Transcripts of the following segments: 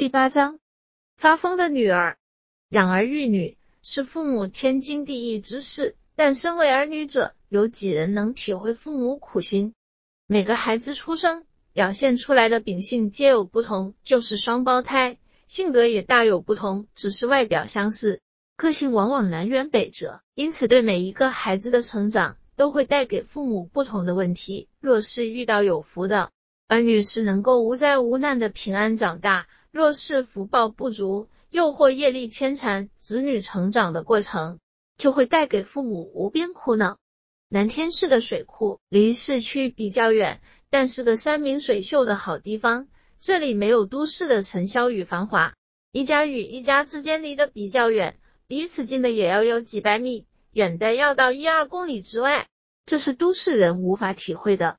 第八章，发疯的女儿。养儿育女是父母天经地义之事，但身为儿女者，有几人能体会父母苦心？每个孩子出生表现出来的秉性皆有不同，就是双胞胎，性格也大有不同，只是外表相似，个性往往南辕北辙。因此，对每一个孩子的成长，都会带给父母不同的问题。若是遇到有福的儿女，是能够无灾无难的平安长大。若是福报不足，又或业力牵缠，子女成长的过程就会带给父母无边苦恼。南天市的水库离市区比较远，但是个山明水秀的好地方。这里没有都市的尘嚣与繁华，一家与一家之间离得比较远，彼此近的也要有几百米，远的要到一二公里之外，这是都市人无法体会的。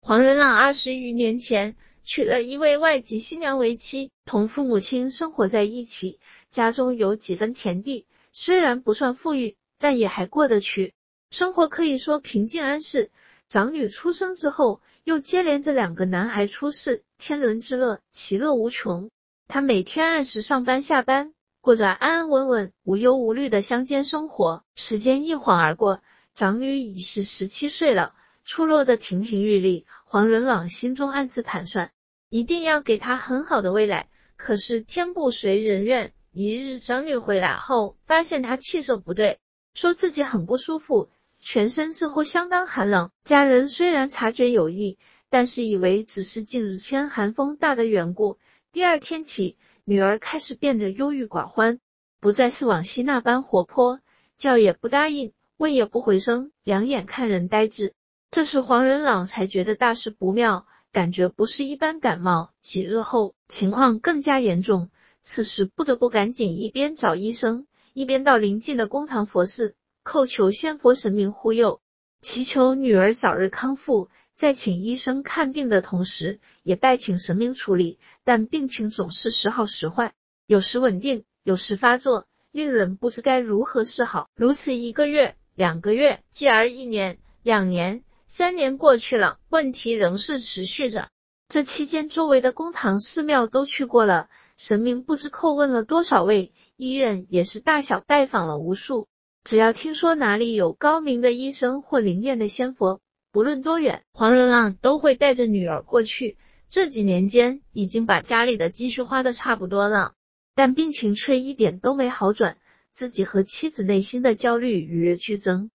黄仁朗二十余年前。娶了一位外籍新娘为妻，同父母亲生活在一起，家中有几分田地，虽然不算富裕，但也还过得去，生活可以说平静安适。长女出生之后，又接连着两个男孩出世，天伦之乐，其乐无穷。他每天按时上班下班，过着安安稳稳、无忧无虑的乡间生活。时间一晃而过，长女已是十七岁了。出落的亭亭玉立，黄仁朗心中暗自盘算，一定要给她很好的未来。可是天不随人愿，一日长女回来后，发现她气色不对，说自己很不舒服，全身似乎相当寒冷。家人虽然察觉有异，但是以为只是近日天寒风大的缘故。第二天起，女儿开始变得忧郁寡欢，不再是往昔那般活泼，叫也不答应，问也不回声，两眼看人呆滞。这时黄仁朗才觉得大事不妙，感觉不是一般感冒。几日后情况更加严重，此时不得不赶紧一边找医生，一边到邻近的公堂佛寺叩求仙佛神明护佑，祈求女儿早日康复。在请医生看病的同时，也拜请神明处理，但病情总是时好时坏，有时稳定，有时发作，令人不知该如何是好。如此一个月、两个月，继而一年、两年。三年过去了，问题仍是持续着。这期间，周围的公堂、寺庙都去过了，神明不知叩问了多少位，医院也是大小拜访了无数。只要听说哪里有高明的医生或灵验的仙佛，不论多远，黄仁浪都会带着女儿过去。这几年间，已经把家里的积蓄花的差不多了，但病情却一点都没好转，自己和妻子内心的焦虑与日俱增。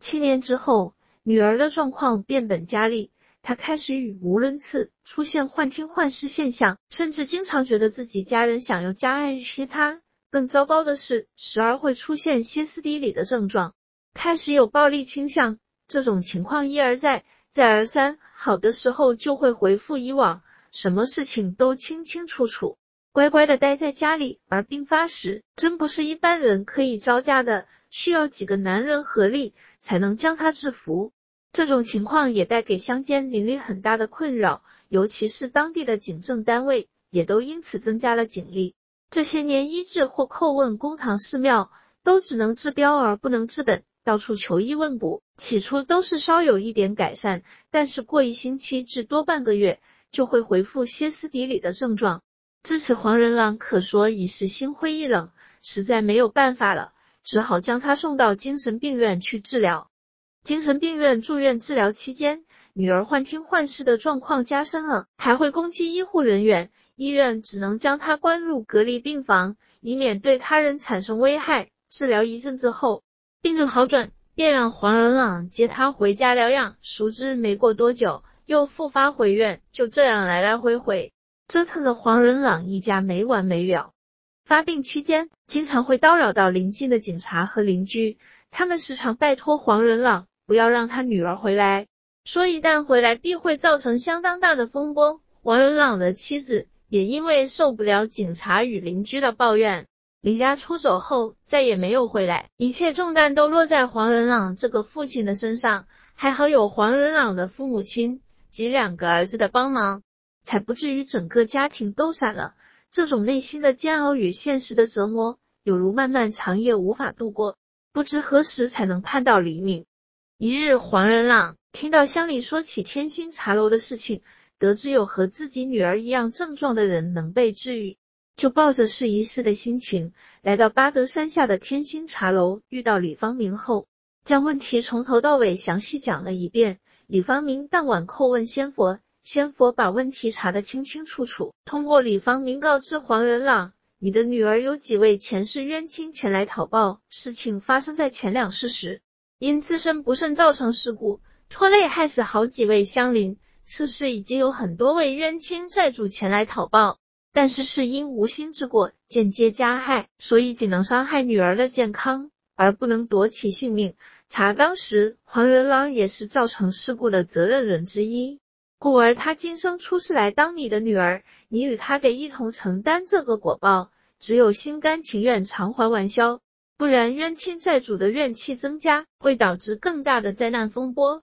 七年之后。女儿的状况变本加厉，她开始语无伦次，出现幻听幻视现象，甚至经常觉得自己家人想要加爱于她。更糟糕的是，时而会出现歇斯底里的症状，开始有暴力倾向。这种情况一而再，再而三，好的时候就会回复以往，什么事情都清清楚楚，乖乖的待在家里。而病发时，真不是一般人可以招架的。需要几个男人合力才能将他制服，这种情况也带给乡间邻里很大的困扰，尤其是当地的警政单位也都因此增加了警力。这些年医治或叩问公堂寺庙，都只能治标而不能治本，到处求医问卜，起初都是稍有一点改善，但是过一星期至多半个月就会回复歇斯底里的症状。至此，黄仁朗可说已是心灰意冷，实在没有办法了。只好将他送到精神病院去治疗。精神病院住院治疗期间，女儿幻听幻视的状况加深了，还会攻击医护人员。医院只能将他关入隔离病房，以免对他人产生危害。治疗一阵子后，病症好转，便让黄仁朗接他回家疗养。熟知没过多久，又复发回院，就这样来来回回，折腾的黄仁朗一家没完没了。发病期间，经常会叨扰到邻近的警察和邻居，他们时常拜托黄仁朗不要让他女儿回来，说一旦回来必会造成相当大的风波。黄仁朗的妻子也因为受不了警察与邻居的抱怨，离家出走后再也没有回来。一切重担都落在黄仁朗这个父亲的身上，还好有黄仁朗的父母亲及两个儿子的帮忙，才不至于整个家庭都散了。这种内心的煎熬与现实的折磨，有如漫漫长夜无法度过，不知何时才能盼到黎明。一日，黄仁朗听到乡里说起天心茶楼的事情，得知有和自己女儿一样症状的人能被治愈，就抱着试一试的心情，来到巴德山下的天心茶楼，遇到李方明后，将问题从头到尾详细讲了一遍。李方明当晚叩问仙佛，仙佛把问题查得清清楚楚。通过李方明告知黄仁朗，你的女儿有几位前世冤亲前来讨报，事情发生在前两世时，因自身不慎造成事故，拖累害死好几位乡邻。此事已经有很多位冤亲债主前来讨报，但是是因无心之过，间接加害，所以仅能伤害女儿的健康，而不能夺其性命。查当时黄仁朗也是造成事故的责任人之一，故而他今生出世来当你的女儿，你与他得一同承担这个果报。只有心甘情愿偿还完销，不然冤亲债主的怨气增加，会导致更大的灾难风波。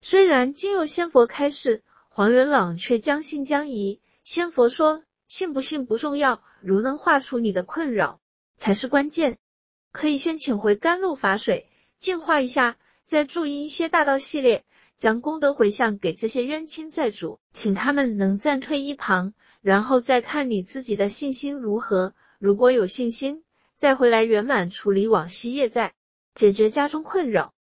虽然经有仙佛开示，黄仁朗却将信将疑。仙佛说：“信不信不重要，如能化除你的困扰才是关键。可以先请回甘露法水净化一下，再注意一些大道系列，将功德回向给这些冤亲债主，请他们能暂退一旁，然后再看你自己的信心如何。如果有信心，再回来圆满处理往昔业债，解决家中困扰。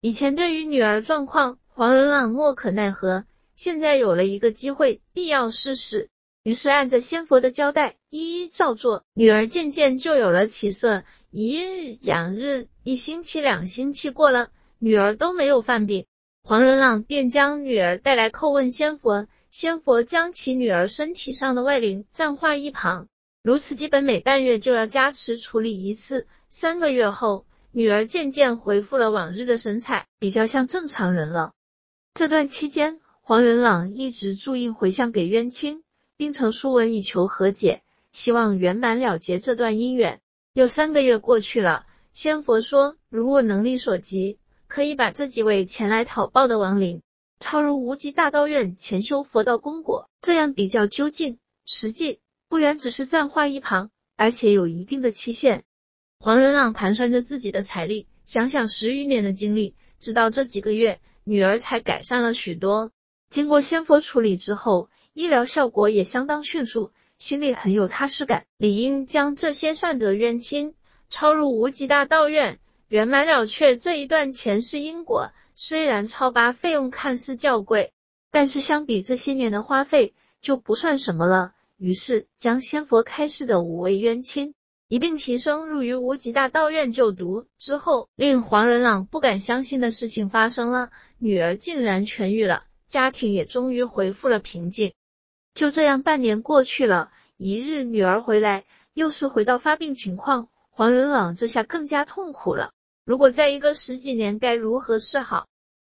以前对于女儿状况。”黄仁朗莫可奈何，现在有了一个机会，必要试试。于是按着仙佛的交代，一一照做。女儿渐渐就有了起色，一日、两日、一星期、两星期过了，女儿都没有犯病。黄仁朗便将女儿带来叩问仙佛，仙佛将其女儿身体上的外灵暂化一旁，如此基本每半月就要加持处理一次。三个月后，女儿渐渐恢复了往日的神采，比较像正常人了。这段期间，黄仁朗一直注印回向给冤亲，并呈书文以求和解，希望圆满了结这段姻缘。又三个月过去了，仙佛说，如果能力所及，可以把这几位前来讨报的亡灵抄入无极大道院前修佛道功果，这样比较究竟实际，不然只是暂画一旁，而且有一定的期限。黄仁朗盘算着自己的财力，想想十余年的经历，直到这几个月。女儿才改善了许多，经过仙佛处理之后，医疗效果也相当迅速，心里很有踏实感。理应将这些善德冤亲抄入无极大道院，圆满了却这一段前世因果。虽然超拔费用看似较贵，但是相比这些年的花费就不算什么了。于是将仙佛开示的五位冤亲。一并提升入于无极大道院就读之后，令黄仁朗不敢相信的事情发生了，女儿竟然痊愈了，家庭也终于恢复了平静。就这样半年过去了，一日女儿回来，又是回到发病情况，黄仁朗这下更加痛苦了。如果再一个十几年，该如何是好？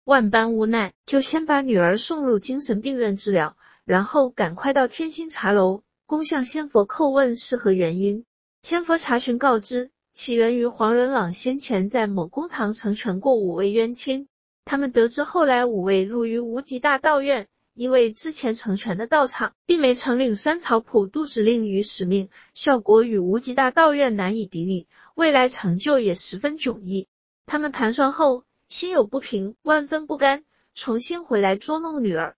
万般无奈，就先把女儿送入精神病院治疗，然后赶快到天心茶楼，恭向仙佛叩问是何原因。仙佛查询告知，起源于黄仁朗先前在某公堂成全过五位冤亲。他们得知后来五位入于无极大道院，因为之前成全的道场并没承领三草普渡指令与使命，效果与无极大道院难以比拟，未来成就也十分迥异。他们盘算后，心有不平，万分不甘，重新回来捉弄女儿。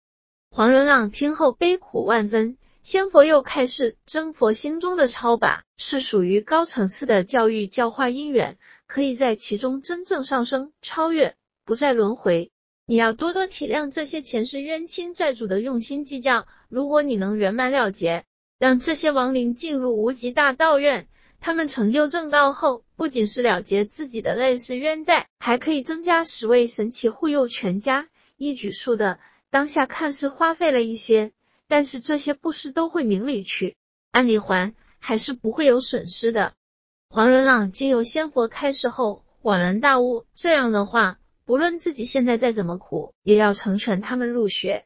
黄仁朗听后悲苦万分。仙佛又开示，真佛心中的超拔是属于高层次的教育教化因缘，可以在其中真正上升超越，不再轮回。你要多多体谅这些前世冤亲债主的用心计较。如果你能圆满了结，让这些亡灵进入无极大道院，他们成就正道后，不仅是了结自己的类似冤债，还可以增加十位神奇护佑全家，一举数得。当下看似花费了一些。但是这些布施都会明里去，按理还还是不会有损失的。黄仁朗经由仙佛开示后恍然大悟，这样的话，不论自己现在再怎么苦，也要成全他们入学。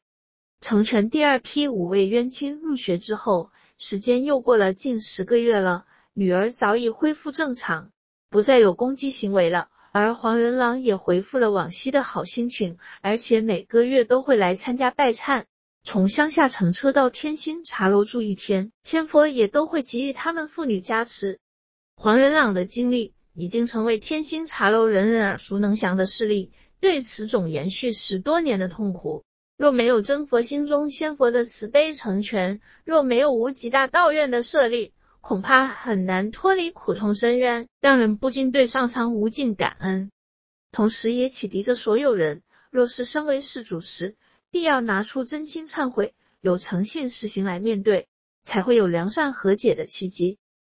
成全第二批五位冤亲入学之后，时间又过了近十个月了，女儿早已恢复正常，不再有攻击行为了，而黄仁朗也恢复了往昔的好心情，而且每个月都会来参加拜忏。从乡下乘车到天心茶楼住一天，仙佛也都会给予他们妇女加持。黄仁朗的经历已经成为天心茶楼人人耳熟能详的事例，对此种延续十多年的痛苦，若没有真佛心中仙佛的慈悲成全，若没有无极大道院的设立，恐怕很难脱离苦痛深渊，让人不禁对上苍无尽感恩。同时，也启迪着所有人，若是身为世主时，必要拿出真心忏悔，有诚信实行来面对，才会有良善和解的契机。